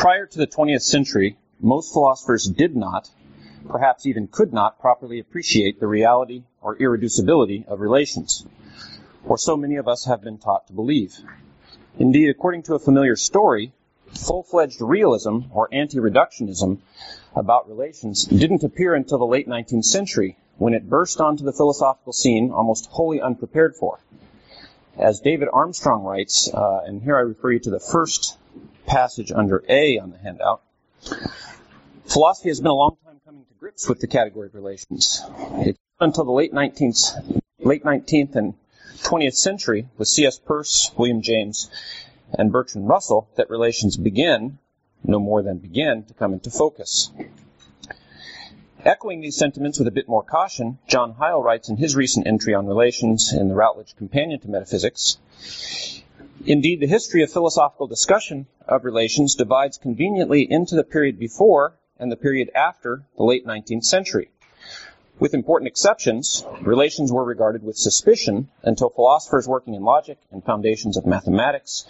Prior to the 20th century, most philosophers did not, perhaps even could not, properly appreciate the reality or irreducibility of relations, or so many of us have been taught to believe. Indeed, according to a familiar story, full-fledged realism or anti-reductionism about relations didn't appear until the late 19th century when it burst onto the philosophical scene almost wholly unprepared for. As David Armstrong writes, uh, and here I refer you to the first passage under A on the handout, philosophy has been a long time coming to grips with the category of relations. It until the late 19th, late 19th and 20th century with C.S. Peirce, William James, and Bertrand Russell that relations begin, no more than begin, to come into focus. Echoing these sentiments with a bit more caution, John Heil writes in his recent entry on relations in the Routledge Companion to Metaphysics Indeed, the history of philosophical discussion of relations divides conveniently into the period before and the period after the late 19th century. With important exceptions, relations were regarded with suspicion until philosophers working in logic and foundations of mathematics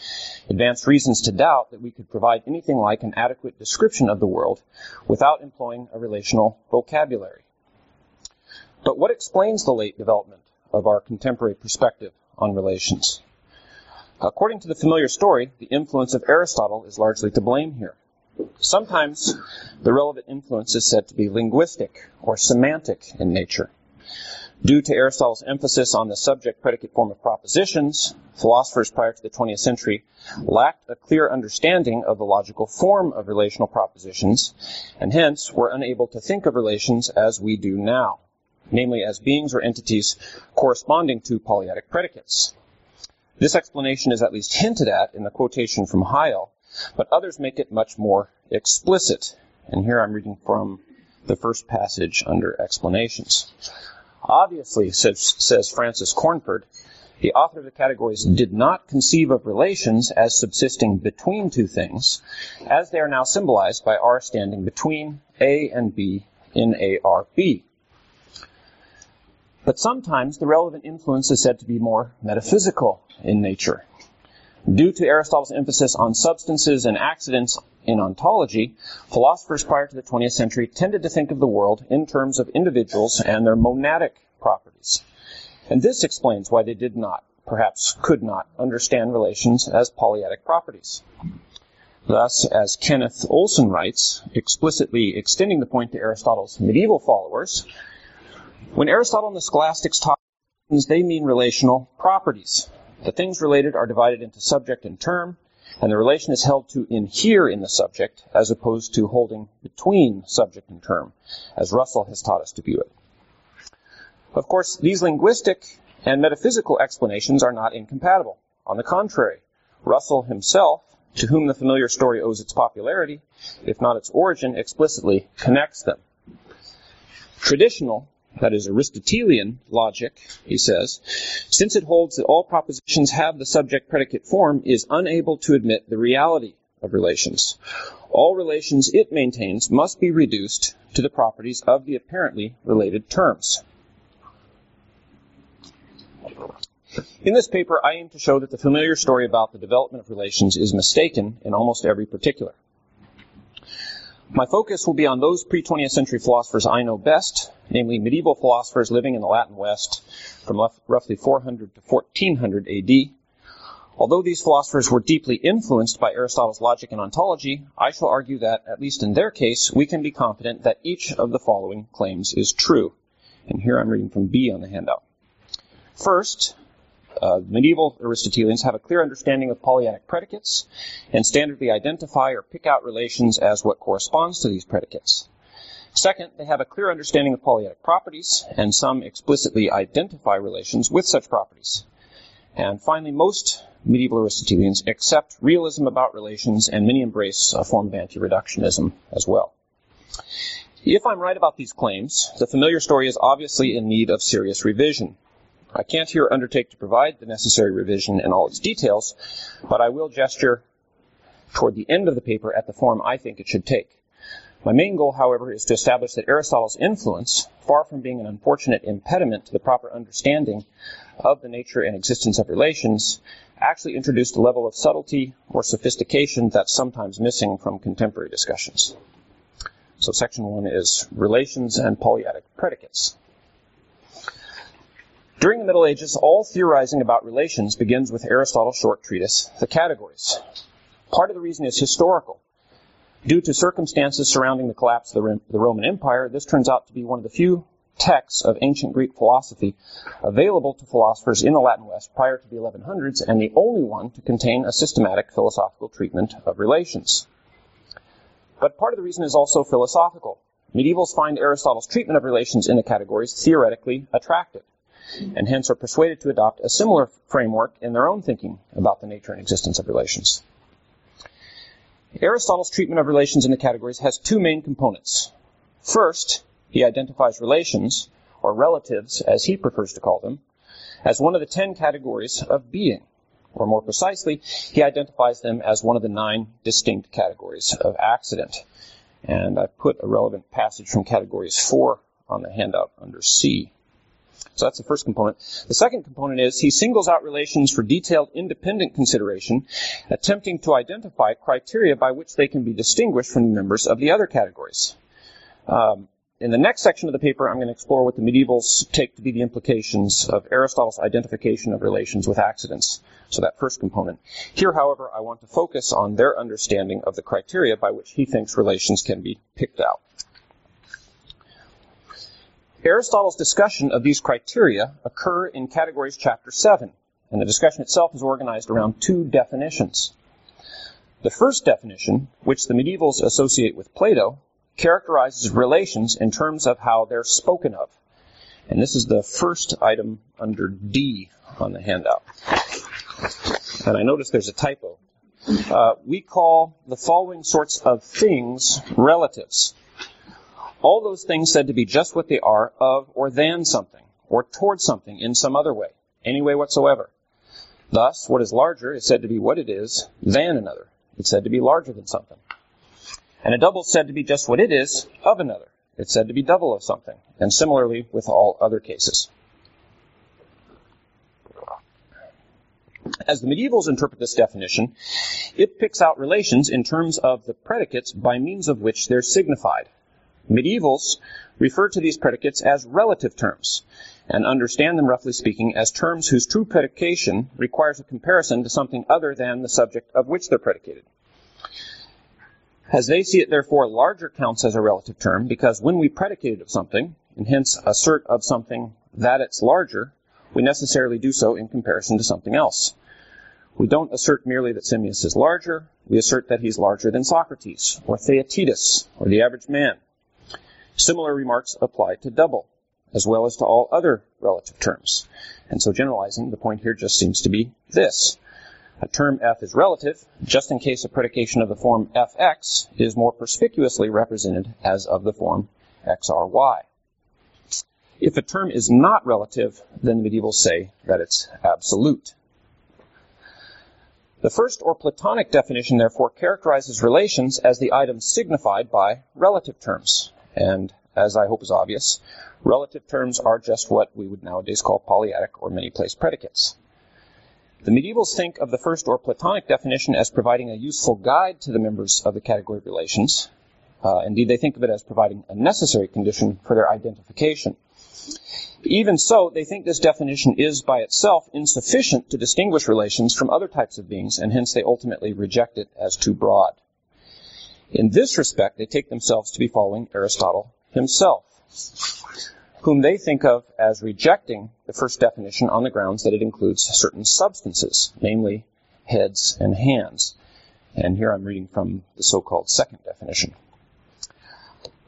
advanced reasons to doubt that we could provide anything like an adequate description of the world without employing a relational vocabulary. But what explains the late development of our contemporary perspective on relations? According to the familiar story, the influence of Aristotle is largely to blame here. Sometimes the relevant influence is said to be linguistic or semantic in nature. Due to Aristotle's emphasis on the subject predicate form of propositions, philosophers prior to the 20th century lacked a clear understanding of the logical form of relational propositions, and hence were unable to think of relations as we do now, namely as beings or entities corresponding to polyadic predicates. This explanation is at least hinted at in the quotation from Heil, but others make it much more explicit. And here I'm reading from the first passage under explanations. Obviously, says, says Francis Cornford, the author of the categories did not conceive of relations as subsisting between two things, as they are now symbolized by R standing between A and B in ARB. But sometimes the relevant influence is said to be more metaphysical in nature. Due to Aristotle's emphasis on substances and accidents in ontology, philosophers prior to the 20th century tended to think of the world in terms of individuals and their monadic properties. And this explains why they did not, perhaps could not, understand relations as polyadic properties. Thus, as Kenneth Olson writes, explicitly extending the point to Aristotle's medieval followers, when Aristotle and the scholastics talk, they mean relational properties. The things related are divided into subject and term, and the relation is held to inhere in the subject as opposed to holding between subject and term, as Russell has taught us to view it. Of course, these linguistic and metaphysical explanations are not incompatible. On the contrary, Russell himself, to whom the familiar story owes its popularity, if not its origin, explicitly connects them. Traditional that is Aristotelian logic, he says, since it holds that all propositions have the subject predicate form, is unable to admit the reality of relations. All relations it maintains must be reduced to the properties of the apparently related terms. In this paper, I aim to show that the familiar story about the development of relations is mistaken in almost every particular. My focus will be on those pre-20th century philosophers I know best, namely medieval philosophers living in the Latin West from roughly 400 to 1400 AD. Although these philosophers were deeply influenced by Aristotle's logic and ontology, I shall argue that, at least in their case, we can be confident that each of the following claims is true. And here I'm reading from B on the handout. First, uh, medieval Aristotelians have a clear understanding of polyadic predicates and standardly identify or pick out relations as what corresponds to these predicates. Second, they have a clear understanding of polyadic properties, and some explicitly identify relations with such properties. And finally, most medieval Aristotelians accept realism about relations, and many embrace a form of anti-reductionism as well. If I'm right about these claims, the familiar story is obviously in need of serious revision. I can't here undertake to provide the necessary revision in all its details, but I will gesture toward the end of the paper at the form I think it should take. My main goal, however, is to establish that Aristotle's influence, far from being an unfortunate impediment to the proper understanding of the nature and existence of relations, actually introduced a level of subtlety or sophistication that's sometimes missing from contemporary discussions. So section one is relations and polyadic predicates. During the Middle Ages, all theorizing about relations begins with Aristotle's short treatise, The Categories. Part of the reason is historical. Due to circumstances surrounding the collapse of the, Roman Empire, this turns out to be one of the few texts of ancient Greek philosophy available to philosophers in the Latin West prior to the 1100s and the only one to contain a systematic philosophical treatment of relations. But part of the reason is also philosophical. Medievals find Aristotle's treatment of relations in the categories theoretically attractive, and hence are persuaded to adopt a similar framework in their own thinking about the nature and existence of relations. Aristotle's treatment of relations in the categories has two main components. First, he identifies relations, or relatives as he prefers to call them, as one of the ten categories of being. Or more precisely, he identifies them as one of the nine distinct categories of accident. And I've put a relevant passage from categories four on the handout under C. So that's the first component. The second component is he singles out relations for detailed independent consideration, attempting to identify criteria by which they can be distinguished from the members of the other categories. Um, in the next section of the paper, I'm going to explore what the medievals take to be the implications of Aristotle's identification of relations with accidents. So that first component. Here, however, I want to focus on their understanding of the criteria by which he thinks relations can be picked out. Aristotle's discussion of these criteria occur in Categories chapter 7, and the discussion itself is organized around two definitions. The first definition, which the medievals associate with Plato, characterizes relations in terms of how they're spoken of. And this is the first item under D on the handout. And I notice there's a typo. Uh, we call the following sorts of things relatives all those things said to be just what they are of or than something, or toward something in some other way, any way whatsoever. Thus, what is larger is said to be what it is than another. It's said to be larger than something. And a double is said to be just what it is of another. It's said to be double of something. And similarly with all other cases. As the medievals interpret this definition, it picks out relations in terms of the predicates by means of which they're signified. Medievals refer to these predicates as relative terms and understand them, roughly speaking, as terms whose true predication requires a comparison to something other than the subject of which they're predicated. As they see it, therefore, larger counts as a relative term because when we predicate it of something, and hence assert of something that it's larger, we necessarily do so in comparison to something else. We don't assert merely that Simmias is larger, we assert that he's larger than Socrates, or Theaetetus, or the average man. Similar remarks apply to double, as well as to all other relative terms. And so generalizing, the point here just seems to be this. A term f is relative, just in case a predication of the form fx is more perspicuously represented as of the form xry. If a term is not relative, then the medievals say that it's absolute. The first or Platonic definition, therefore, characterizes relations as the items signified by relative terms. And as I hope is obvious, relative terms are just what we would nowadays call polyadic or many place predicates. The medievals think of the first or Platonic definition as providing a useful guide to the members of the category of relations. Uh, indeed, they think of it as providing a necessary condition for their identification. Even so, they think this definition is by itself insufficient to distinguish relations from other types of beings, and hence they ultimately reject it as too broad. In this respect, they take themselves to be following Aristotle himself, whom they think of as rejecting the first definition on the grounds that it includes certain substances, namely heads and hands. And here I'm reading from the so-called second definition.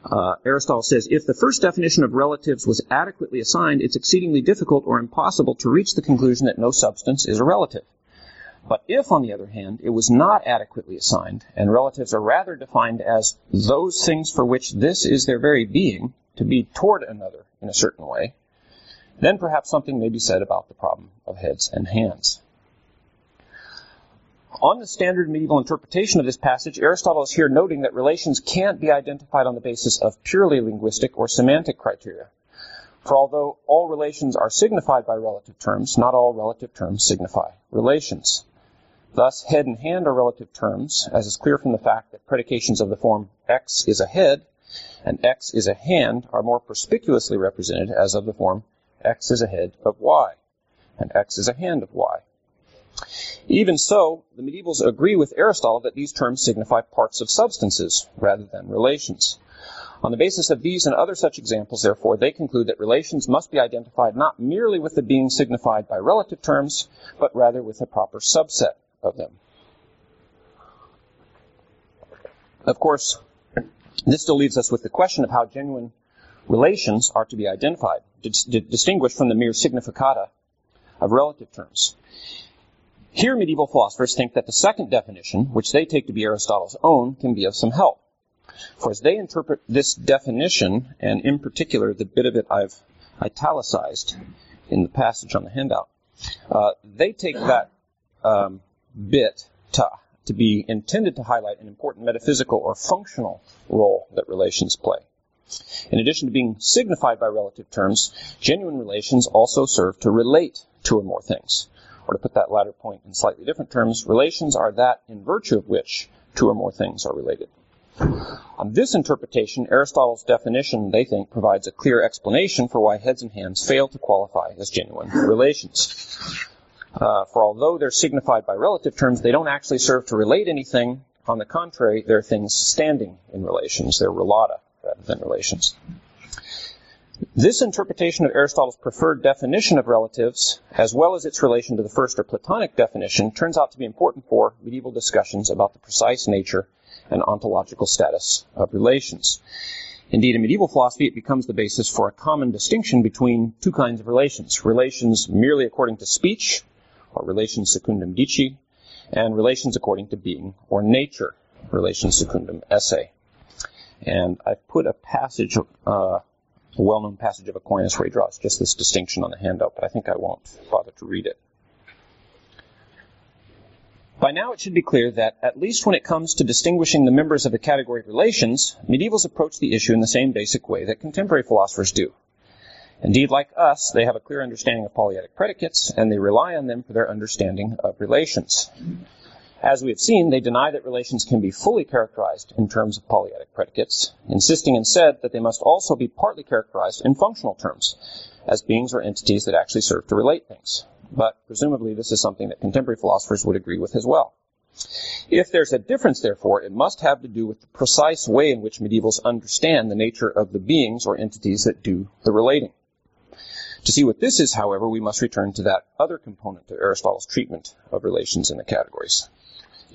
Uh, Aristotle says, if the first definition of relatives was adequately assigned, it's exceedingly difficult or impossible to reach the conclusion that no substance is a relative. But if, on the other hand, it was not adequately assigned, and relatives are rather defined as those things for which this is their very being, to be toward another in a certain way, then perhaps something may be said about the problem of heads and hands. On the standard medieval interpretation of this passage, Aristotle is here noting that relations can't be identified on the basis of purely linguistic or semantic criteria. For although all relations are signified by relative terms, not all relative terms signify relations. Thus, head and hand are relative terms, as is clear from the fact that predications of the form x is a head and x is a hand are more perspicuously represented as of the form x is a head of y and x is a hand of y. Even so, the medievals agree with Aristotle that these terms signify parts of substances rather than relations. On the basis of these and other such examples, therefore, they conclude that relations must be identified not merely with the being signified by relative terms, but rather with a proper subset of them. Of course, this still leaves us with the question of how genuine relations are to be identified, distinguished from the mere significata of relative terms. Here, medieval philosophers think that the second definition, which they take to be Aristotle's own, can be of some help. For as they interpret this definition, and in particular the bit of it I've italicized in the passage on the handout, uh, they take that um, bit to, be intended to highlight an important metaphysical or functional role that relations play. In addition to being signified by relative terms, genuine relations also serve to relate two or more things. Or to put that latter point in slightly different terms, relations are that in virtue of which two or more things are related. On this interpretation, Aristotle's definition, they think, provides a clear explanation for why heads and hands fail to qualify as genuine relations. Uh, for although they're signified by relative terms, they don't actually serve to relate anything. On the contrary, they're things standing in relations. They're relata rather than relations. This interpretation of Aristotle's preferred definition of relatives, as well as its relation to the first or Platonic definition, turns out to be important for medieval discussions about the precise nature and ontological status of relations. Indeed, in medieval philosophy, it becomes the basis for a common distinction between two kinds of relations. Relations merely according to speech, or relations secundum dici, and relations according to being or nature, relations secundum esse. And I've put a passage, uh, a well-known passage of Aquinas where he draws just this distinction on the handout, but I think I won't bother to read it. By now it should be clear that, at least when it comes to distinguishing the members of the category of relations, medievals approach the issue in the same basic way that contemporary philosophers do. Indeed, like us, they have a clear understanding of polyadic predicates, and they rely on them for their understanding of relations. As we have seen, they deny that relations can be fully characterized in terms of polyadic predicates, insisting instead that they must also be partly characterized in functional terms, as beings or entities that actually serve to relate things. But presumably this is something that contemporary philosophers would agree with as well. If there's a difference, therefore, it must have to do with the precise way in which medievals understand the nature of the beings or entities that do the relating. To see what this is, however, we must return to that other component of Aristotle's treatment of relations in the categories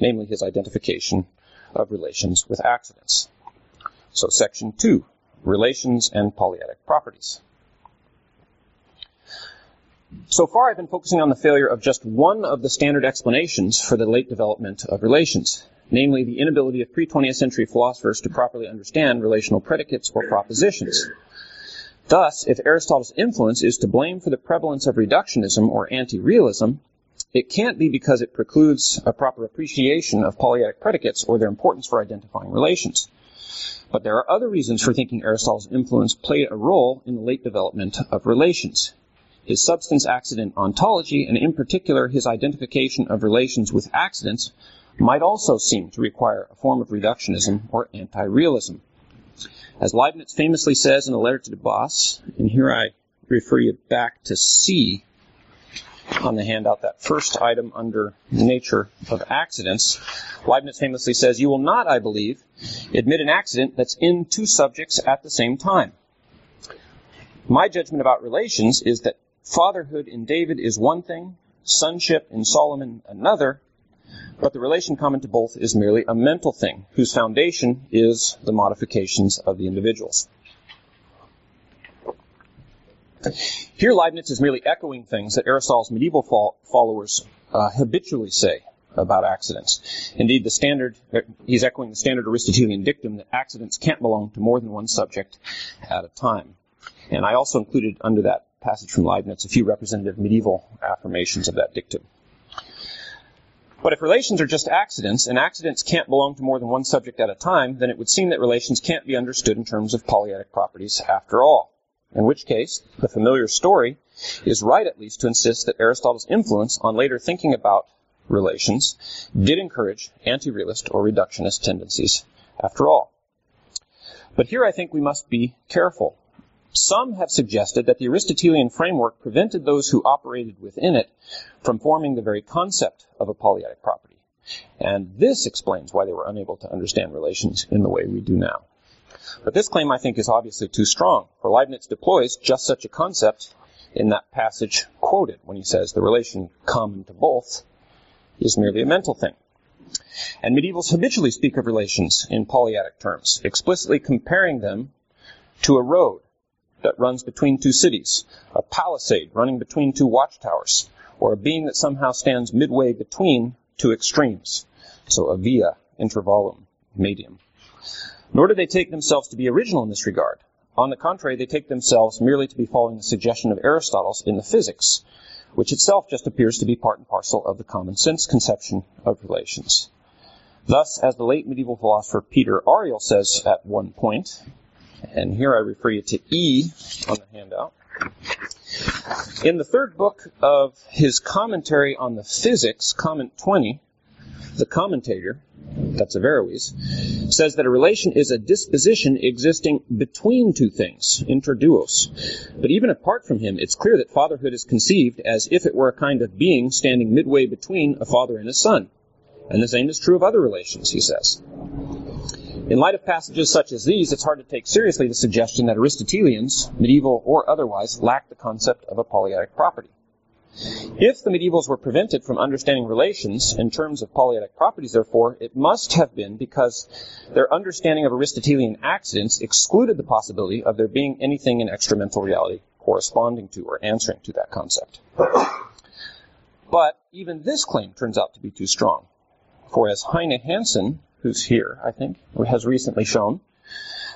namely his identification of relations with accidents. So section two, relations and polyadic properties. So far I've been focusing on the failure of just one of the standard explanations for the late development of relations, namely the inability of pre-20th century philosophers to properly understand relational predicates or propositions. Thus, if Aristotle's influence is to blame for the prevalence of reductionism or anti-realism, it can't be because it precludes a proper appreciation of polyadic predicates or their importance for identifying relations. But there are other reasons for thinking Aristotle's influence played a role in the late development of relations. His substance accident ontology, and in particular his identification of relations with accidents, might also seem to require a form of reductionism or anti-realism. As Leibniz famously says in a letter to Des Bosses, and here I refer you back to C on the handout, that first item under nature of accidents, Leibniz famously says, You will not, I believe, admit an accident that's in two subjects at the same time. My judgment about relations is that fatherhood in David is one thing, sonship in Solomon another, but the relation common to both is merely a mental thing, whose foundation is the modifications of the individuals. Here, Leibniz is merely echoing things that Aristotle's medieval followers uh, habitually say about accidents. Indeed, the standard, er, he's echoing the standard Aristotelian dictum that accidents can't belong to more than one subject at a time. And I also included under that passage from Leibniz a few representative medieval affirmations of that dictum. But if relations are just accidents, and accidents can't belong to more than one subject at a time, then it would seem that relations can't be understood in terms of polyadic properties after all. In which case, the familiar story is right at least to insist that Aristotle's influence on later thinking about relations did encourage anti-realist or reductionist tendencies after all. But here I think we must be careful. Some have suggested that the Aristotelian framework prevented those who operated within it from forming the very concept of a polyadic property. And this explains why they were unable to understand relations in the way we do now. But this claim, I think, is obviously too strong, for Leibniz deploys just such a concept in that passage quoted when he says the relation common to both is merely a mental thing. And medievals habitually speak of relations in polyadic terms, explicitly comparing them to a road that runs between two cities, a palisade running between two watchtowers, or a being that somehow stands midway between two extremes. So a via intervallum medium. Nor do they take themselves to be original in this regard. On the contrary, they take themselves merely to be following the suggestion of Aristotle's in the Physics, which itself just appears to be part and parcel of the common sense conception of relations. Thus, as the late medieval philosopher Peter Auriol says at one point, and here I refer you to E on the handout. In the third book of his commentary on the physics, comment 20, the commentator, that's Averroes, says that a relation is a disposition existing between two things, inter duos. But even apart from him, it's clear that fatherhood is conceived as if it were a kind of being standing midway between a father and a son. And the same is true of other relations, he says. In light of passages such as these, it's hard to take seriously the suggestion that Aristotelians, medieval or otherwise, lacked the concept of a polyadic property. If the medievals were prevented from understanding relations in terms of polyadic properties, therefore, it must have been because their understanding of Aristotelian accidents excluded the possibility of there being anything in extramental reality corresponding to or answering to that concept. But even this claim turns out to be too strong. For as Heine Hansen who's here, I think, has recently shown,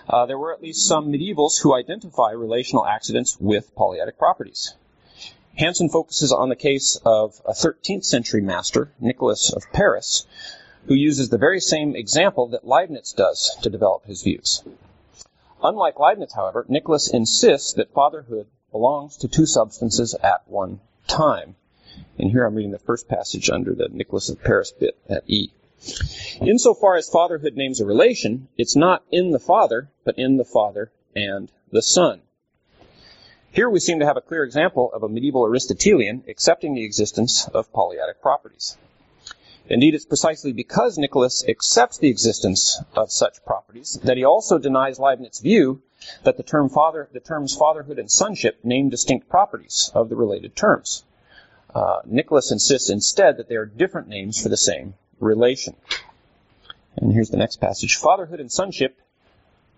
uh, there were at least some medievals who identify relational accidents with polyadic properties. Hansen focuses on the case of a 13th century master, Nicholas of Paris, who uses the very same example that Leibniz does to develop his views. Unlike Leibniz, however, Nicholas insists that fatherhood belongs to two substances at one time. And here I'm reading the first passage under the Nicholas of Paris bit at E. Insofar as fatherhood names a relation, it's not in the father, but in the father and the son. Here we seem to have a clear example of a medieval Aristotelian accepting the existence of polyadic properties. Indeed, it's precisely because Nicholas accepts the existence of such properties that he also denies Leibniz's view that the term father, the terms fatherhood and sonship name distinct properties of the related terms. Uh, Nicholas insists instead that they are different names for the same relation. And here's the next passage. Fatherhood and sonship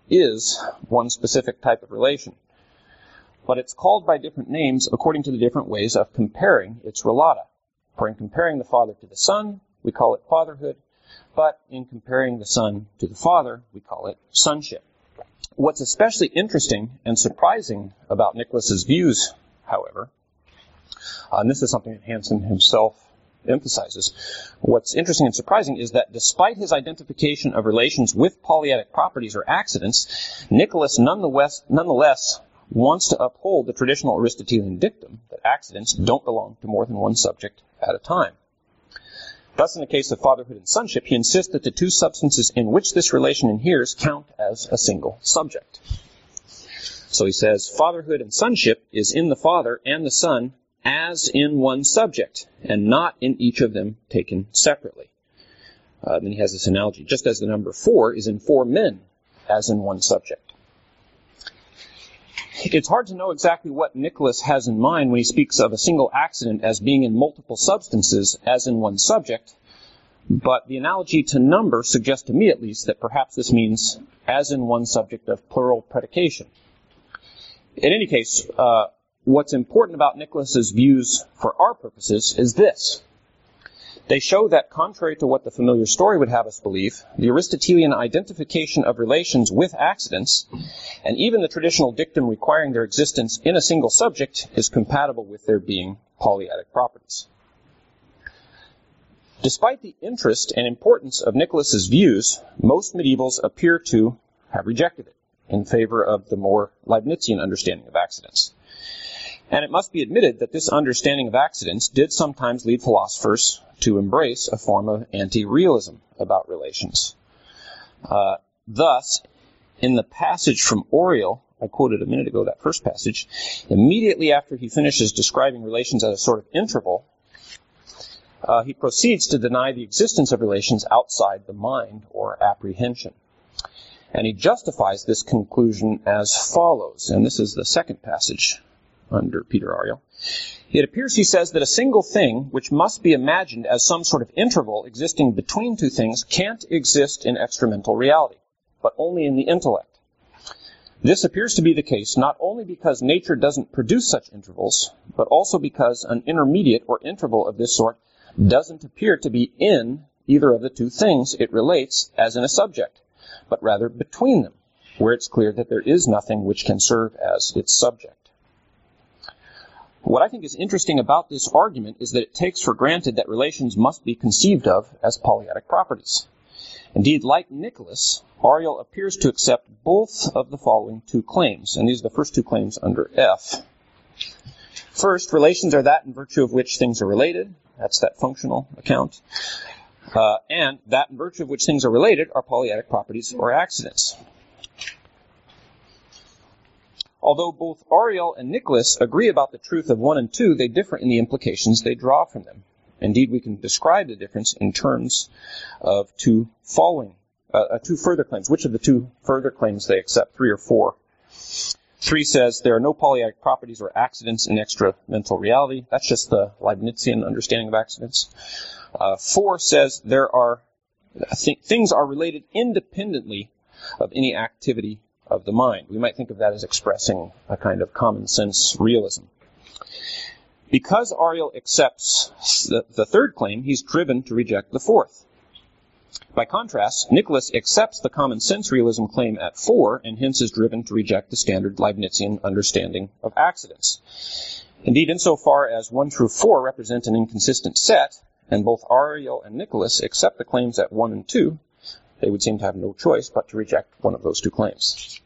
is one specific type of relation, but it's called by different names according to the different ways of comparing its relata. For in comparing the father to the son, we call it fatherhood, but in comparing the son to the father, we call it sonship. What's especially interesting and surprising about Nicholas's views, however, uh, and this is something that Hansen himself emphasizes. What's interesting and surprising is that despite his identification of relations with polyadic properties or accidents, Nicholas nonetheless, nonetheless wants to uphold the traditional Aristotelian dictum that accidents don't belong to more than one subject at a time. Thus, in the case of fatherhood and sonship, he insists that the two substances in which this relation inheres count as a single subject. So he says, fatherhood and sonship is in the father and the son as in one subject, and not in each of them taken separately. Uh, then he has this analogy, just as the number four is in four men, as in one subject. It's hard to know exactly what Nicholas has in mind when he speaks of a single accident as being in multiple substances, as in one subject, but the analogy to number suggests to me at least that perhaps this means as in one subject of plural predication. In any case, uh, what's important about Nicholas's views for our purposes is this. They show that contrary to what the familiar story would have us believe, the Aristotelian identification of relations with accidents, and even the traditional dictum requiring their existence in a single subject, is compatible with their being polyadic properties. Despite the interest and importance of Nicholas's views, most medievals appear to have rejected it in favor of the more Leibnizian understanding of accidents. And it must be admitted that this understanding of accidents did sometimes lead philosophers to embrace a form of anti-realism about relations. Uh, thus, in the passage from Auriol, I quoted a minute ago that first passage, immediately after he finishes describing relations at a sort of interval, uh, he proceeds to deny the existence of relations outside the mind or apprehension. And he justifies this conclusion as follows, and this is the second passage under Peter Auriol. It appears, he says, that a single thing, which must be imagined as some sort of interval existing between two things, can't exist in extramental reality, but only in the intellect. This appears to be the case not only because nature doesn't produce such intervals, but also because an intermediate or interval of this sort doesn't appear to be in either of the two things it relates as in a subject, but rather between them, where it's clear that there is nothing which can serve as its subject. What I think is interesting about this argument is that it takes for granted that relations must be conceived of as polyadic properties. Indeed, like Nicholas, Auriol appears to accept both of the following two claims, and these are the first two claims under F. First, relations are that in virtue of which things are related. That's that functional account. Uh, and that in virtue of which things are related are polyadic properties or accidents. Although both Auriol and Nicholas agree about the truth of 1 and 2, they differ in the implications they draw from them. Indeed, we can describe the difference in terms of two following, uh, uh, two further claims. Which of the two further claims they accept, three or four? Three says there are no polyadic properties or accidents in extra mental reality. That's just the Leibnizian understanding of accidents. Uh, four says there are th- things are related independently of any activity of the mind. We might think of that as expressing a kind of common sense realism. Because Auriol accepts the, the third claim, he's driven to reject the fourth. By contrast, Nicholas accepts the common sense realism claim at 4 and hence is driven to reject the standard Leibnizian understanding of accidents. Indeed, insofar as 1 through 4 represent an inconsistent set, and both Auriol and Nicholas accept the claims at 1 and 2, they would seem to have no choice but to reject one of those two claims.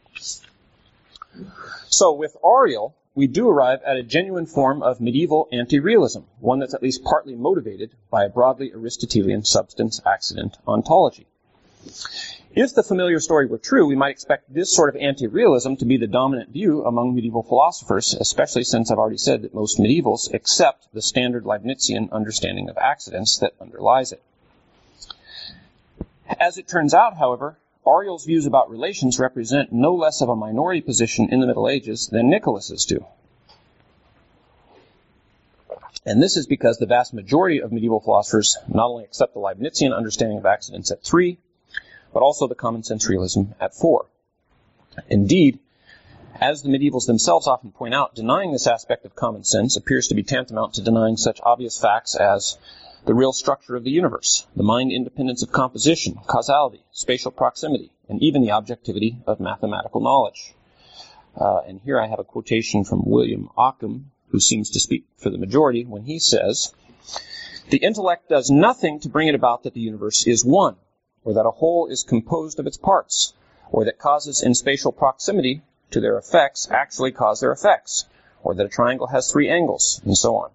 So with Auriol, we do arrive at a genuine form of medieval anti-realism, one that's at least partly motivated by a broadly Aristotelian substance accident ontology. If the familiar story were true, we might expect this sort of anti-realism to be the dominant view among medieval philosophers, especially since I've already said that most medievals accept the standard Leibnizian understanding of accidents that underlies it. As it turns out, however, Auriol's views about relations represent no less of a minority position in the Middle Ages than Nicholas's do. And this is because the vast majority of medieval philosophers not only accept the Leibnizian understanding of accidents at three, but also the common sense realism at four. Indeed, as the medievals themselves often point out, denying this aspect of common sense appears to be tantamount to denying such obvious facts as the real structure of the universe, the mind independence of composition, causality, spatial proximity, and even the objectivity of mathematical knowledge. Uh, and here I have a quotation from William Ockham, who seems to speak for the majority, when he says, The intellect does nothing to bring it about that the universe is one, or that a whole is composed of its parts, or that causes in spatial proximity to their effects actually cause their effects, or that a triangle has three angles, and so on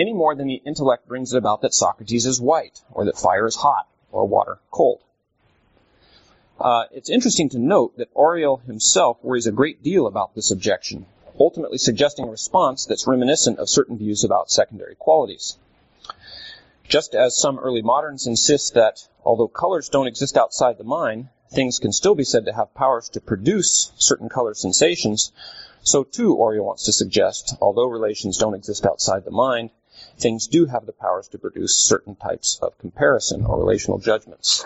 any more than the intellect brings it about that Socrates is white, or that fire is hot, or water cold. Uh, it's interesting to note that Auriol himself worries a great deal about this objection, ultimately suggesting a response that's reminiscent of certain views about secondary qualities. Just as some early moderns insist that although colors don't exist outside the mind, things can still be said to have powers to produce certain color sensations, so too Auriol wants to suggest, although relations don't exist outside the mind, things do have the powers to produce certain types of comparison or relational judgments.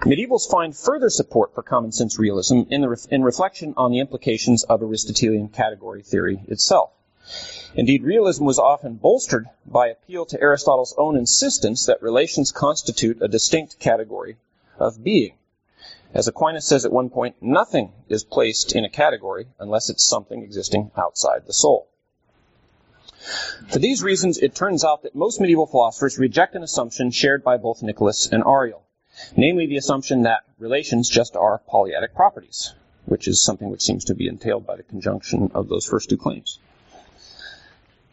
Medievals find further support for common sense realism in, in reflection on the implications of Aristotelian category theory itself. Indeed, realism was often bolstered by appeal to Aristotle's own insistence that relations constitute a distinct category of being. As Aquinas says at one point, nothing is placed in a category unless it's something existing outside the soul. For these reasons, it turns out that most medieval philosophers reject an assumption shared by both Nicholas and Auriol, namely the assumption that relations just are polyadic properties, which is something which seems to be entailed by the conjunction of those first two claims.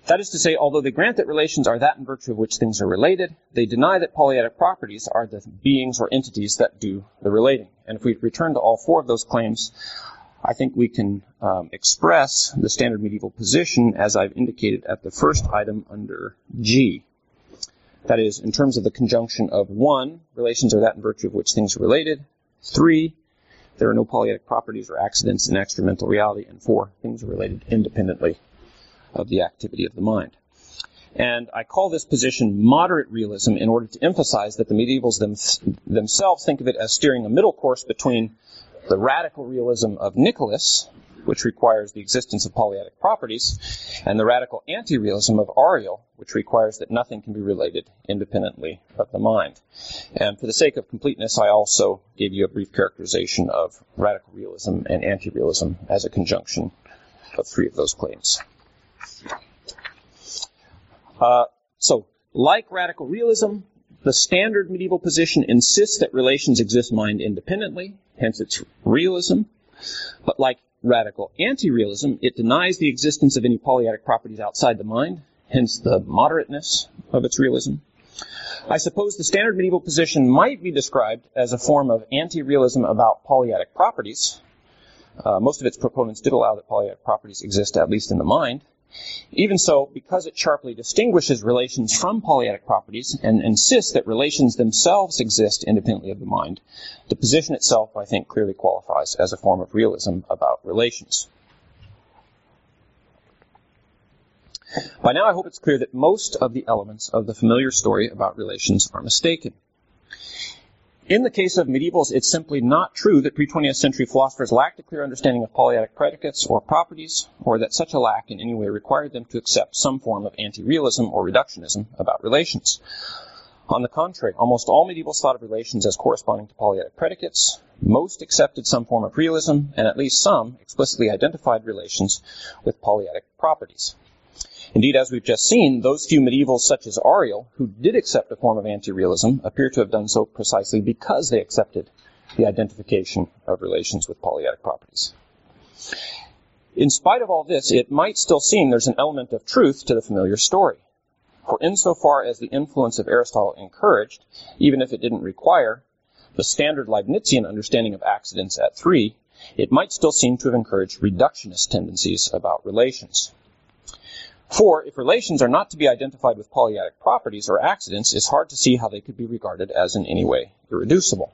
That is to say, although they grant that relations are that in virtue of which things are related, they deny that polyadic properties are the beings or entities that do the relating. And if we return to all four of those claims, I think we can um, express the standard medieval position as I've indicated at the first item under G. That is, in terms of the conjunction of one, relations are that in virtue of which things are related. Three, there are no polyadic properties or accidents in extramental reality. And four, things are related independently of the activity of the mind. And I call this position moderate realism in order to emphasize that the medievals them, themselves think of it as steering a middle course between the radical realism of Nicholas, which requires the existence of polyadic properties, and the radical anti-realism of Auriol, which requires that nothing can be related independently of the mind. And for the sake of completeness, I also gave you a brief characterization of radical realism and anti-realism as a conjunction of three of those claims. Uh, so, like radical realism, the standard medieval position insists that relations exist mind independently, hence it's realism. But like radical anti-realism, it denies the existence of any polyadic properties outside the mind, hence the moderateness of its realism. I suppose the standard medieval position might be described as a form of anti-realism about polyadic properties. Uh, most of its proponents did allow that polyadic properties exist at least in the mind, even so, because it sharply distinguishes relations from polyadic properties and insists that relations themselves exist independently of the mind, the position itself, I think, clearly qualifies as a form of realism about relations. By now, I hope it's clear that most of the elements of the familiar story about relations are mistaken. In the case of medievals, it's simply not true that pre-20th century philosophers lacked a clear understanding of polyadic predicates or properties, or that such a lack in any way required them to accept some form of anti-realism or reductionism about relations. On the contrary, almost all medievals thought of relations as corresponding to polyadic predicates. Most accepted some form of realism, and at least some explicitly identified relations with polyadic properties. Indeed, as we've just seen, those few medievals such as Auriol, who did accept a form of anti-realism, appear to have done so precisely because they accepted the identification of relations with polyadic properties. In spite of all this, it might still seem there's an element of truth to the familiar story. For insofar as the influence of Aristotle encouraged, even if it didn't require, the standard Leibnizian understanding of accidents at three, it might still seem to have encouraged reductionist tendencies about relations. For, if relations are not to be identified with polyadic properties or accidents, it's hard to see how they could be regarded as in any way irreducible.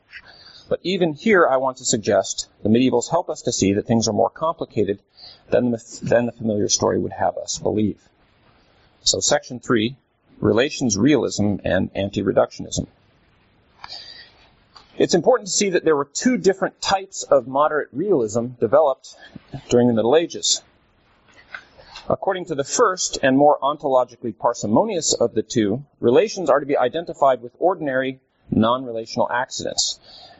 But even here, I want to suggest the medievals help us to see that things are more complicated than the, than the familiar story would have us believe. So, section three, relations realism and anti-reductionism. It's important to see that there were two different types of moderate realism developed during the Middle Ages. According to the first and more ontologically parsimonious of the two, relations are to be identified with ordinary non-relational accidents.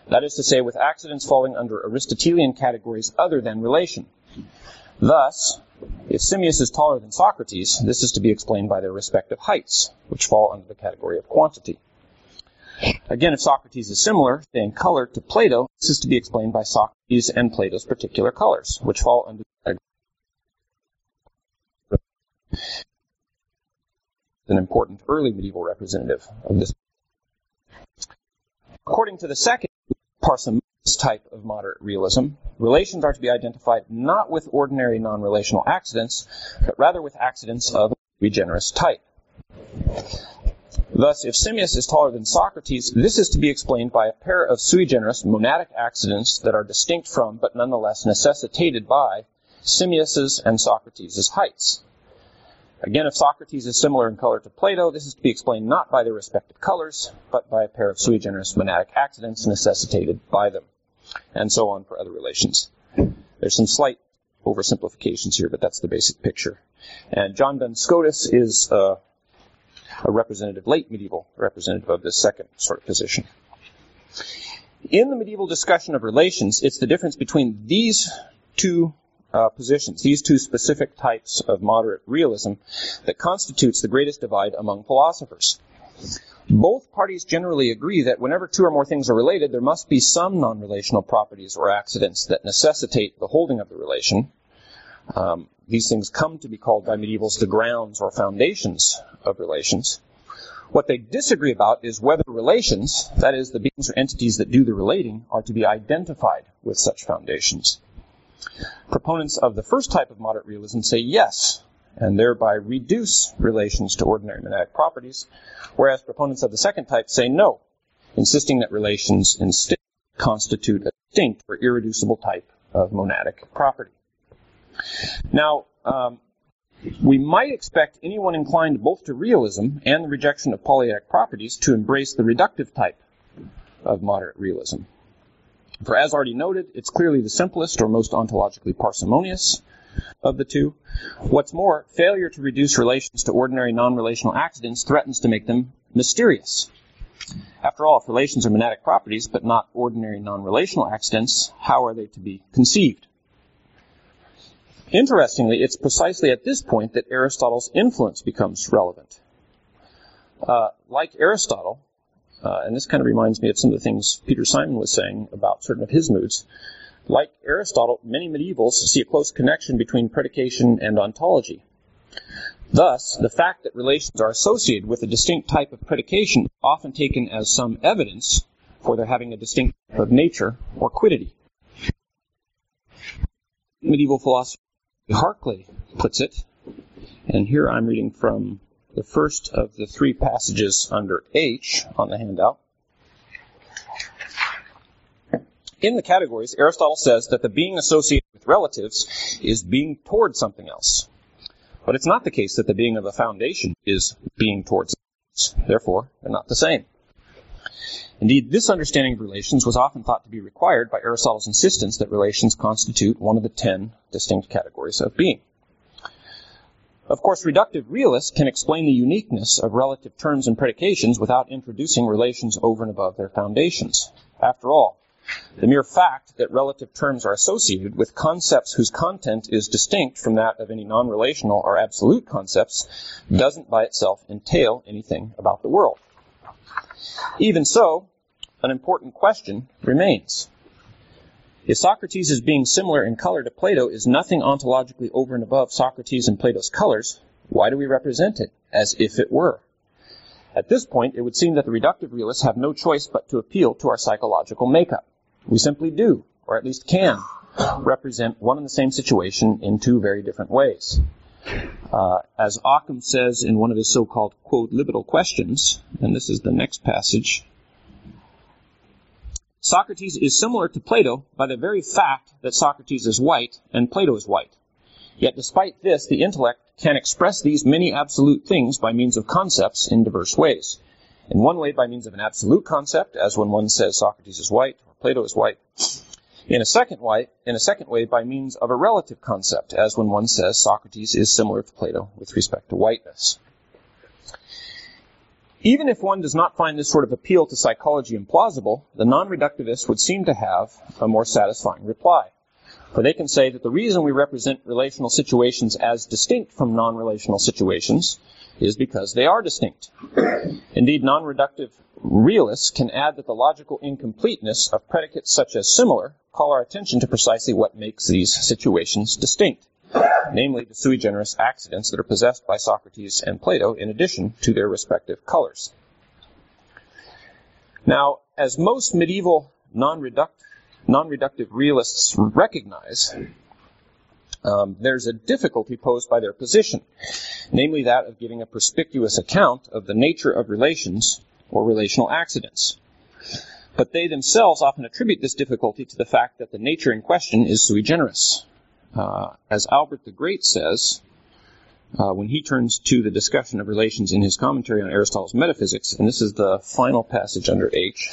That is to say, with accidents falling under Aristotelian categories other than relation. Thus, if Simmias is taller than Socrates, this is to be explained by their respective heights, which fall under the category of quantity. Again, if Socrates is similar, say in color, to Plato, this is to be explained by Socrates and Plato's particular colors, which fall under the category an important early medieval representative of this. According to the second parsimonious type of moderate realism, relations are to be identified not with ordinary non-relational accidents, but rather with accidents of a generous type. Thus, if Simmias is taller than Socrates, this is to be explained by a pair of sui generis monadic accidents that are distinct from, but nonetheless necessitated by, Simmias's and Socrates' heights. Again, if Socrates is similar in color to Plato, this is to be explained not by their respective colors, but by a pair of sui generis monadic accidents necessitated by them. And so on for other relations. There's some slight oversimplifications here, but that's the basic picture. And John Duns Scotus is uh, a representative, late medieval representative of this second sort of position. In the medieval discussion of relations, it's the difference between these two uh, positions, these two specific types of moderate realism, that constitutes the greatest divide among philosophers. Both parties generally agree that whenever two or more things are related, there must be some non-relational properties or accidents that necessitate the holding of the relation. Um, these things come to be called by medievals the grounds or foundations of relations. What they disagree about is whether relations, that is, the beings or entities that do the relating, are to be identified with such foundations. Proponents of the first type of moderate realism say yes, and thereby reduce relations to ordinary monadic properties, whereas proponents of the second type say no, insisting that relations instead constitute a distinct or irreducible type of monadic property. Now, um, we might expect anyone inclined both to realism and the rejection of polyadic properties to embrace the reductive type of moderate realism. For as already noted, it's clearly the simplest or most ontologically parsimonious of the two. What's more, failure to reduce relations to ordinary non-relational accidents threatens to make them mysterious. After all, if relations are monadic properties but not ordinary non-relational accidents, how are they to be conceived? Interestingly, it's precisely at this point that Aristotle's influence becomes relevant. Uh, like Aristotle, uh, and this kind of reminds me of some of the things Peter Simon was saying about certain of his moods. Like Aristotle, many medievals see a close connection between predication and ontology. Thus, the fact that relations are associated with a distinct type of predication is often taken as some evidence for their having a distinct type of nature or quiddity. Medieval philosopher Harclay puts it, and here I'm reading from the first of the three passages under H on the handout. In the categories, Aristotle says that the being associated with relatives is being toward something else. But it's not the case that the being of a foundation is being towards something else. Therefore, they're not the same. Indeed, this understanding of relations was often thought to be required by Aristotle's insistence that relations constitute one of the ten distinct categories of being. Of course, reductive realists can explain the uniqueness of relative terms and predications without introducing relations over and above their foundations. After all, the mere fact that relative terms are associated with concepts whose content is distinct from that of any non-relational or absolute concepts doesn't by itself entail anything about the world. Even so, an important question remains. If Socrates' is being similar in color to Plato is nothing ontologically over and above Socrates and Plato's colors, why do we represent it as if it were? At this point, it would seem that the reductive realists have no choice but to appeal to our psychological makeup. We simply do, or at least can, represent one and the same situation in two very different ways. Uh, as Occam says in one of his so-called quote questions, and this is the next passage, Socrates is similar to Plato by the very fact that Socrates is white and Plato is white. Yet despite this, the intellect can express these many absolute things by means of concepts in diverse ways. In one way by means of an absolute concept, as when one says Socrates is white or Plato is white. In a second way, in a second way by means of a relative concept, as when one says Socrates is similar to Plato with respect to whiteness. Even if one does not find this sort of appeal to psychology implausible, the non-reductivists would seem to have a more satisfying reply. For they can say that the reason we represent relational situations as distinct from non-relational situations is because they are distinct. Indeed, non-reductive realists can add that the logical incompleteness of predicates such as similar call our attention to precisely what makes these situations distinct namely the sui generis accidents that are possessed by Socrates and Plato in addition to their respective colors. Now, as most medieval non-reductive, realists recognize, um, there's a difficulty posed by their position, namely that of giving a perspicuous account of the nature of relations or relational accidents. But they themselves often attribute this difficulty to the fact that the nature in question is sui generis, uh, as Albert the Great says, uh, when he turns to the discussion of relations in his commentary on Aristotle's Metaphysics, and this is the final passage under H.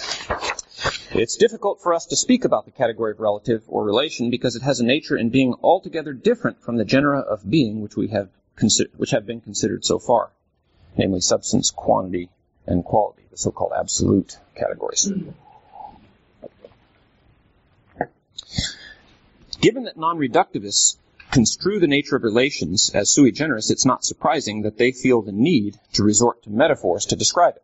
It's difficult for us to speak about the category of relative or relation because it has a nature in being altogether different from the genera of being which we have consi- which have been considered so far, namely substance, quantity, and quality, the so-called absolute categories. Given that non-reductivists construe the nature of relations as sui generis, it's not surprising that they feel the need to resort to metaphors to describe it.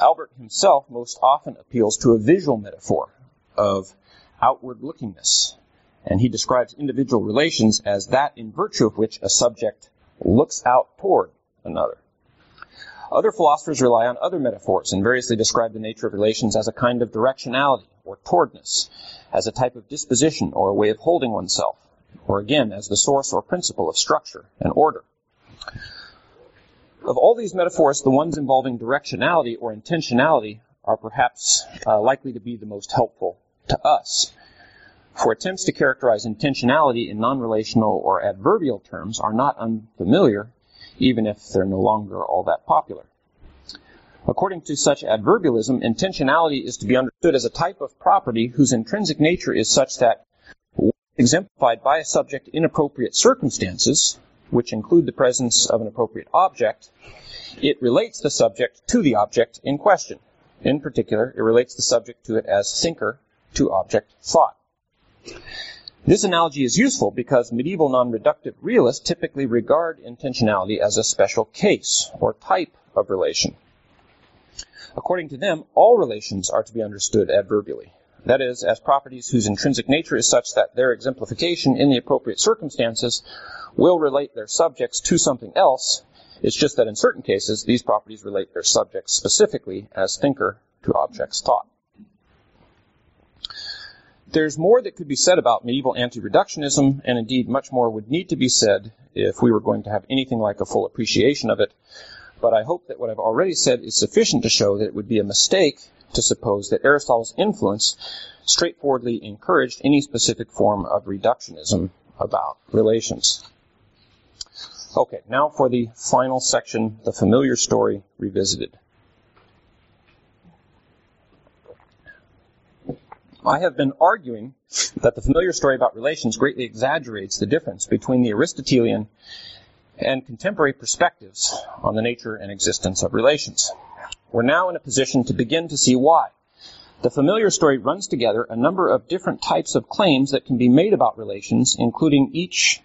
Albert himself most often appeals to a visual metaphor of outward lookingness, and he describes individual relations as that in virtue of which a subject looks out toward another. Other philosophers rely on other metaphors and variously describe the nature of relations as a kind of directionality or towardness, as a type of disposition or a way of holding oneself, or again as the source or principle of structure and order. Of all these metaphors, the ones involving directionality or intentionality are perhaps uh, likely to be the most helpful to us. For attempts to characterize intentionality in non-relational or adverbial terms are not unfamiliar, even if they're no longer all that popular. According to such adverbialism, intentionality is to be understood as a type of property whose intrinsic nature is such that exemplified by a subject in appropriate circumstances, which include the presence of an appropriate object, it relates the subject to the object in question. In particular, it relates the subject to it as thinker to object thought. This analogy is useful because medieval non-reductive realists typically regard intentionality as a special case or type of relation. According to them, all relations are to be understood adverbially. That is, as properties whose intrinsic nature is such that their exemplification in the appropriate circumstances will relate their subjects to something else. It's just that in certain cases, these properties relate their subjects specifically as thinker to objects thought. There's more that could be said about medieval anti-reductionism, and indeed much more would need to be said if we were going to have anything like a full appreciation of it. But I hope that what I've already said is sufficient to show that it would be a mistake to suppose that Aristotle's influence straightforwardly encouraged any specific form of reductionism about relations. Okay, now for the final section, the familiar story revisited. I have been arguing that the familiar story about relations greatly exaggerates the difference between the Aristotelian and contemporary perspectives on the nature and existence of relations. We're now in a position to begin to see why. The familiar story runs together a number of different types of claims that can be made about relations, including each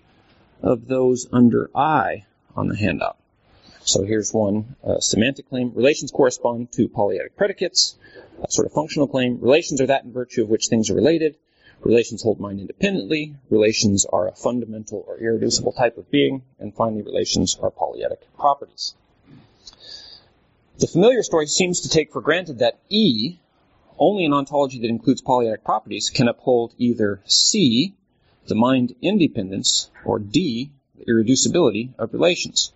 of those under I on the handout. So here's one uh, semantic claim. Relations correspond to polyadic predicates a sort of functional claim. Relations are that in virtue of which things are related. Relations hold mind independently. Relations are a fundamental or irreducible type of being. And finally, relations are polyadic properties. The familiar story seems to take for granted that E, only an ontology that includes polyadic properties, can uphold either C, the mind independence, or D, the irreducibility of relations.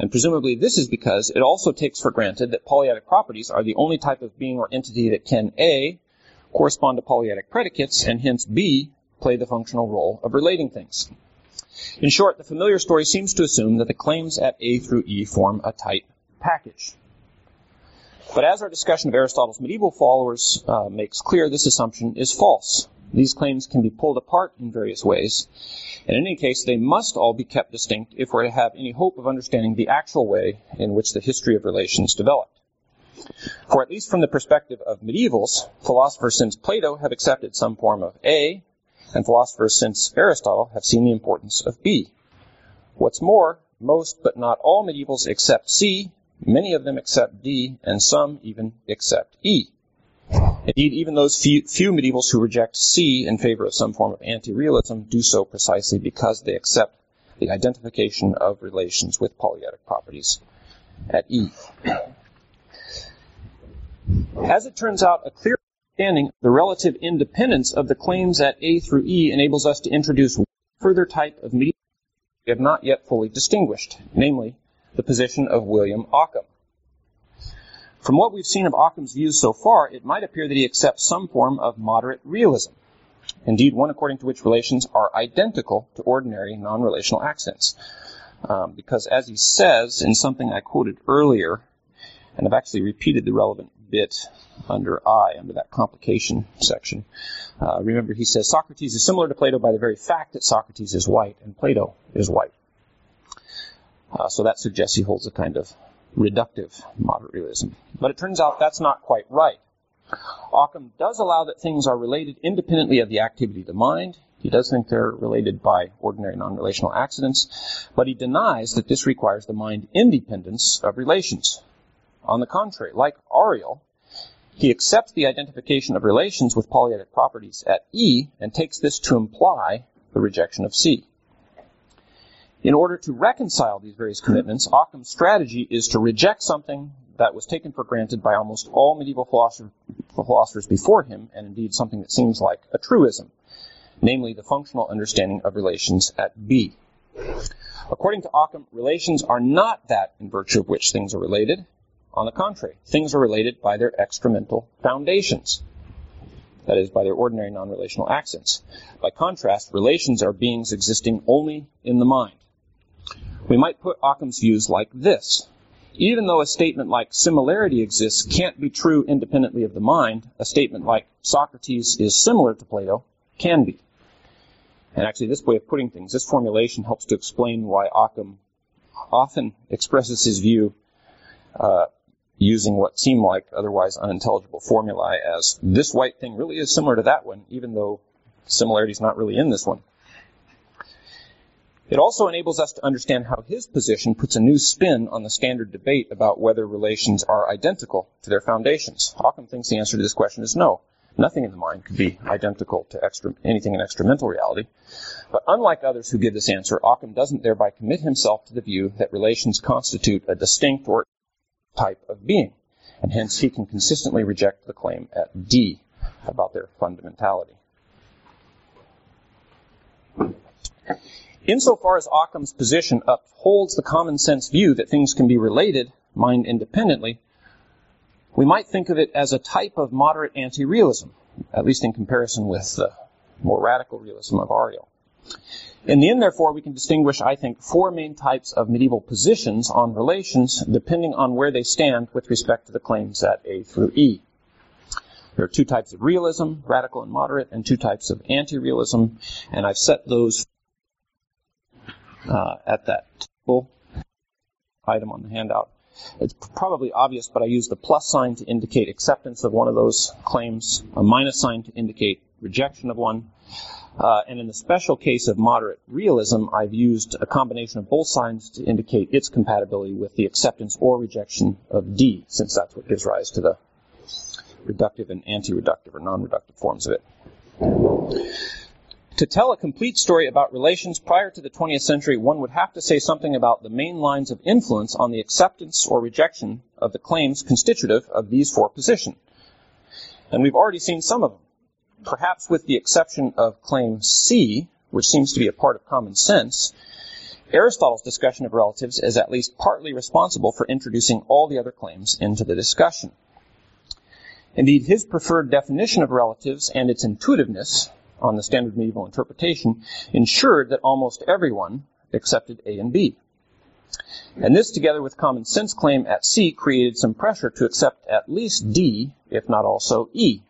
And presumably this is because it also takes for granted that polyadic properties are the only type of being or entity that can A, correspond to polyadic predicates, and hence B, play the functional role of relating things. In short, the familiar story seems to assume that the claims at A through E form a type package. But as our discussion of Aristotle's medieval followers uh, makes clear, this assumption is false. These claims can be pulled apart in various ways, in any case, they must all be kept distinct if we're to have any hope of understanding the actual way in which the history of relations developed. For at least from the perspective of medievals, philosophers since Plato have accepted some form of A, and philosophers since Aristotle have seen the importance of B. What's more, most but not all medievals accept C, many of them accept D, and some even accept E. Indeed, even those few, few medievals who reject C in favor of some form of anti-realism do so precisely because they accept the identification of relations with polyadic properties at E. As it turns out, a clear understanding of the relative independence of the claims at A through E enables us to introduce one further type of medieval we have not yet fully distinguished, namely the position of William Ockham. From what we've seen of Ockham's views so far, it might appear that he accepts some form of moderate realism. Indeed, one according to which relations are identical to ordinary non-relational accidents. Um, because as he says in something I quoted earlier, and I've actually repeated the relevant bit under I, under that complication section. Uh, remember, he says Socrates is similar to Plato by the very fact that Socrates is white and Plato is white. Uh, so that suggests he holds a kind of reductive moderate realism. But it turns out that's not quite right. Occam does allow that things are related independently of the activity of the mind. He does think they're related by ordinary non-relational accidents, but he denies that this requires the mind independence of relations. On the contrary, like Auriol, he accepts the identification of relations with polyadic properties at E and takes this to imply the rejection of C. In order to reconcile these various commitments, Occam's strategy is to reject something that was taken for granted by almost all medieval philosophers before him, and indeed something that seems like a truism, namely the functional understanding of relations at B. According to Occam, relations are not that in virtue of which things are related. On the contrary, things are related by their extramental foundations. That is, by their ordinary non-relational accents. By contrast, relations are beings existing only in the mind. We might put Occam's views like this. Even though a statement like similarity exists can't be true independently of the mind, a statement like Socrates is similar to Plato can be. And actually, this way of putting things, this formulation helps to explain why Occam often expresses his view uh, using what seem like otherwise unintelligible formulae as this white thing really is similar to that one, even though similarity is not really in this one. It also enables us to understand how his position puts a new spin on the standard debate about whether relations are identical to their foundations. Occam thinks the answer to this question is no. Nothing in the mind could be identical to extra, anything in extramental reality. But unlike others who give this answer, Occam doesn't thereby commit himself to the view that relations constitute a distinct or type of being, and hence he can consistently reject the claim at D about their fundamentality. Insofar as Occam's position upholds the common sense view that things can be related mind independently, we might think of it as a type of moderate anti-realism, at least in comparison with the more radical realism of Auriol. In the end, therefore, we can distinguish, I think, four main types of medieval positions on relations depending on where they stand with respect to the claims at A through E. There are two types of realism, radical and moderate, and two types of anti-realism, and I've set those uh, at that table item on the handout. It's probably obvious, but I use the plus sign to indicate acceptance of one of those claims, a minus sign to indicate rejection of one, uh, and in the special case of moderate realism, I've used a combination of both signs to indicate its compatibility with the acceptance or rejection of D, since that's what gives rise to the reductive and anti-reductive or non-reductive forms of it. To tell a complete story about relations prior to the 20th century, one would have to say something about the main lines of influence on the acceptance or rejection of the claims constitutive of these four positions. And we've already seen some of them perhaps with the exception of claim C, which seems to be a part of common sense, Aristotle's discussion of relatives is at least partly responsible for introducing all the other claims into the discussion. Indeed, his preferred definition of relatives and its intuitiveness on the standard medieval interpretation ensured that almost everyone accepted A and B. And this, together with common sense claim at C, created some pressure to accept at least D, if not also E,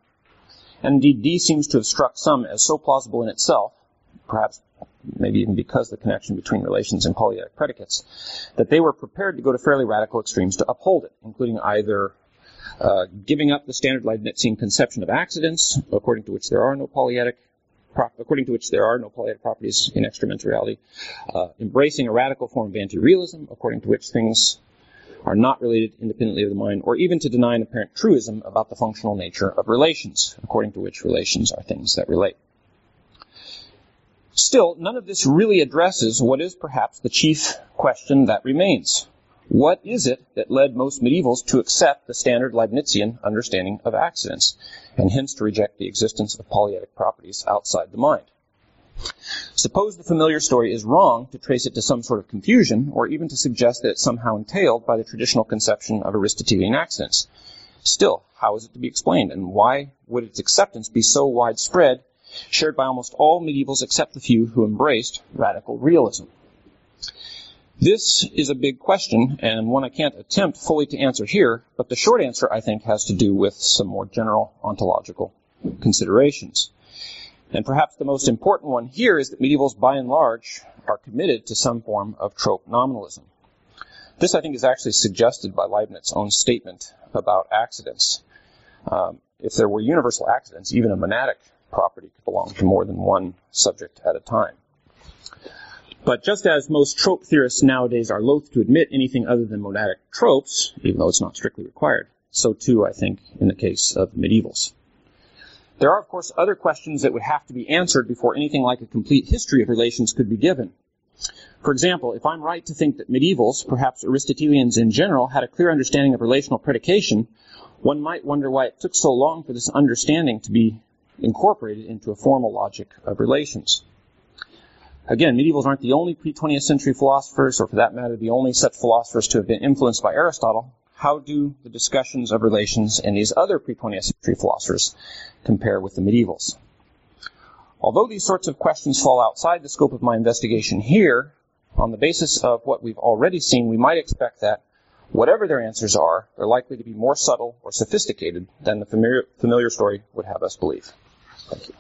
and indeed, D seems to have struck some as so plausible in itself, perhaps maybe even because the connection between relations and polyadic predicates, that they were prepared to go to fairly radical extremes to uphold it, including either uh, giving up the standard Leibnizian conception of accidents, according to which there are no according to which there are no polyadic properties in extramental uh, embracing a radical form of anti-realism, according to which things are not related independently of the mind, or even to deny an apparent truism about the functional nature of relations, according to which relations are things that relate. Still, none of this really addresses what is perhaps the chief question that remains. What is it that led most medievals to accept the standard Leibnizian understanding of accidents, and hence to reject the existence of polyadic properties outside the mind? Suppose the familiar story is wrong to trace it to some sort of confusion, or even to suggest that it's somehow entailed by the traditional conception of Aristotelian accidents. Still, how is it to be explained, and why would its acceptance be so widespread, shared by almost all medievals except the few who embraced radical realism? This is a big question, and one I can't attempt fully to answer here, but the short answer, I think, has to do with some more general ontological considerations. And perhaps the most important one here is that medievals, by and large, are committed to some form of trope nominalism. This, I think, is actually suggested by Leibniz's own statement about accidents. Um, if there were universal accidents, even a monadic property could belong to more than one subject at a time. But just as most trope theorists nowadays are loath to admit anything other than monadic tropes, even though it's not strictly required, so too, I think, in the case of the medievals. There are, of course, other questions that would have to be answered before anything like a complete history of relations could be given. For example, if I'm right to think that medievals, perhaps Aristotelians in general, had a clear understanding of relational predication, one might wonder why it took so long for this understanding to be incorporated into a formal logic of relations. Again, medievals aren't the only pre-20th century philosophers, or for that matter, the only such philosophers to have been influenced by Aristotle. How do the discussions of relations in these other pre-20th century philosophers compare with the medievals? Although these sorts of questions fall outside the scope of my investigation here, on the basis of what we've already seen, we might expect that whatever their answers are, they're likely to be more subtle or sophisticated than the familiar, familiar story would have us believe. Thank you.